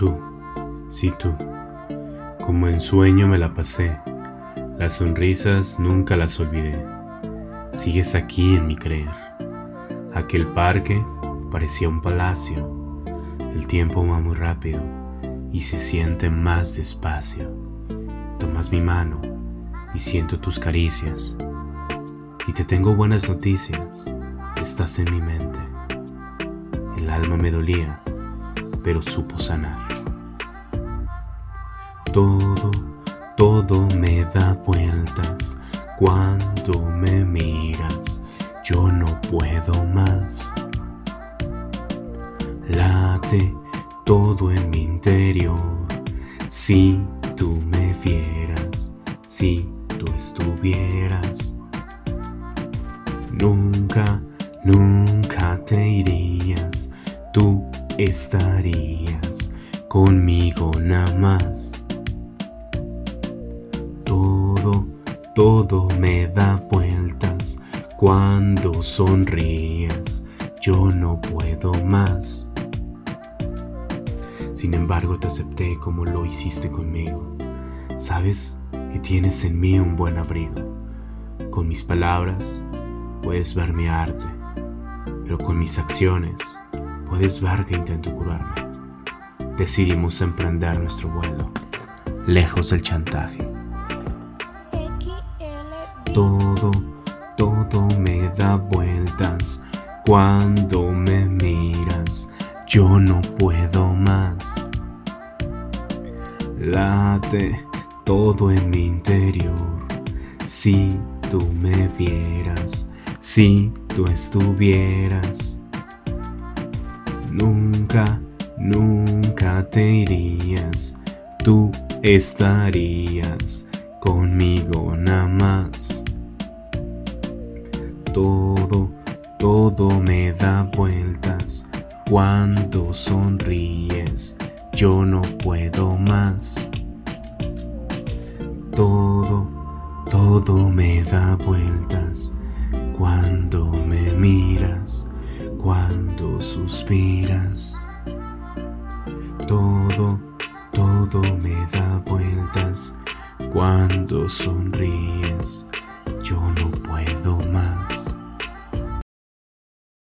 Tú, sí tú, como en sueño me la pasé, las sonrisas nunca las olvidé. Sigues aquí en mi creer. Aquel parque parecía un palacio. El tiempo va muy rápido y se siente más despacio. Tomas mi mano y siento tus caricias. Y te tengo buenas noticias. Estás en mi mente. El alma me dolía, pero supo sanar. Todo, todo me da vueltas cuando me miras. Yo no puedo más. Late todo en mi interior. Si tú me vieras, si tú estuvieras. Nunca, nunca te irías. Tú estarías conmigo nada más. Todo me da vueltas cuando sonríes. Yo no puedo más. Sin embargo, te acepté como lo hiciste conmigo. Sabes que tienes en mí un buen abrigo. Con mis palabras puedes ver mi arte, pero con mis acciones puedes ver que intento curarme. Decidimos emprender nuestro vuelo, lejos del chantaje todo, todo me da vueltas cuando me miras. Yo no puedo más. Late todo en mi interior. Si tú me vieras, si tú estuvieras. Nunca, nunca te irías. Tú estarías conmigo nada más. Todo, todo me da vueltas cuando sonríes. Yo no puedo más. Todo, todo me da vueltas cuando me miras, cuando suspiras. Todo, todo me da vueltas cuando sonríes,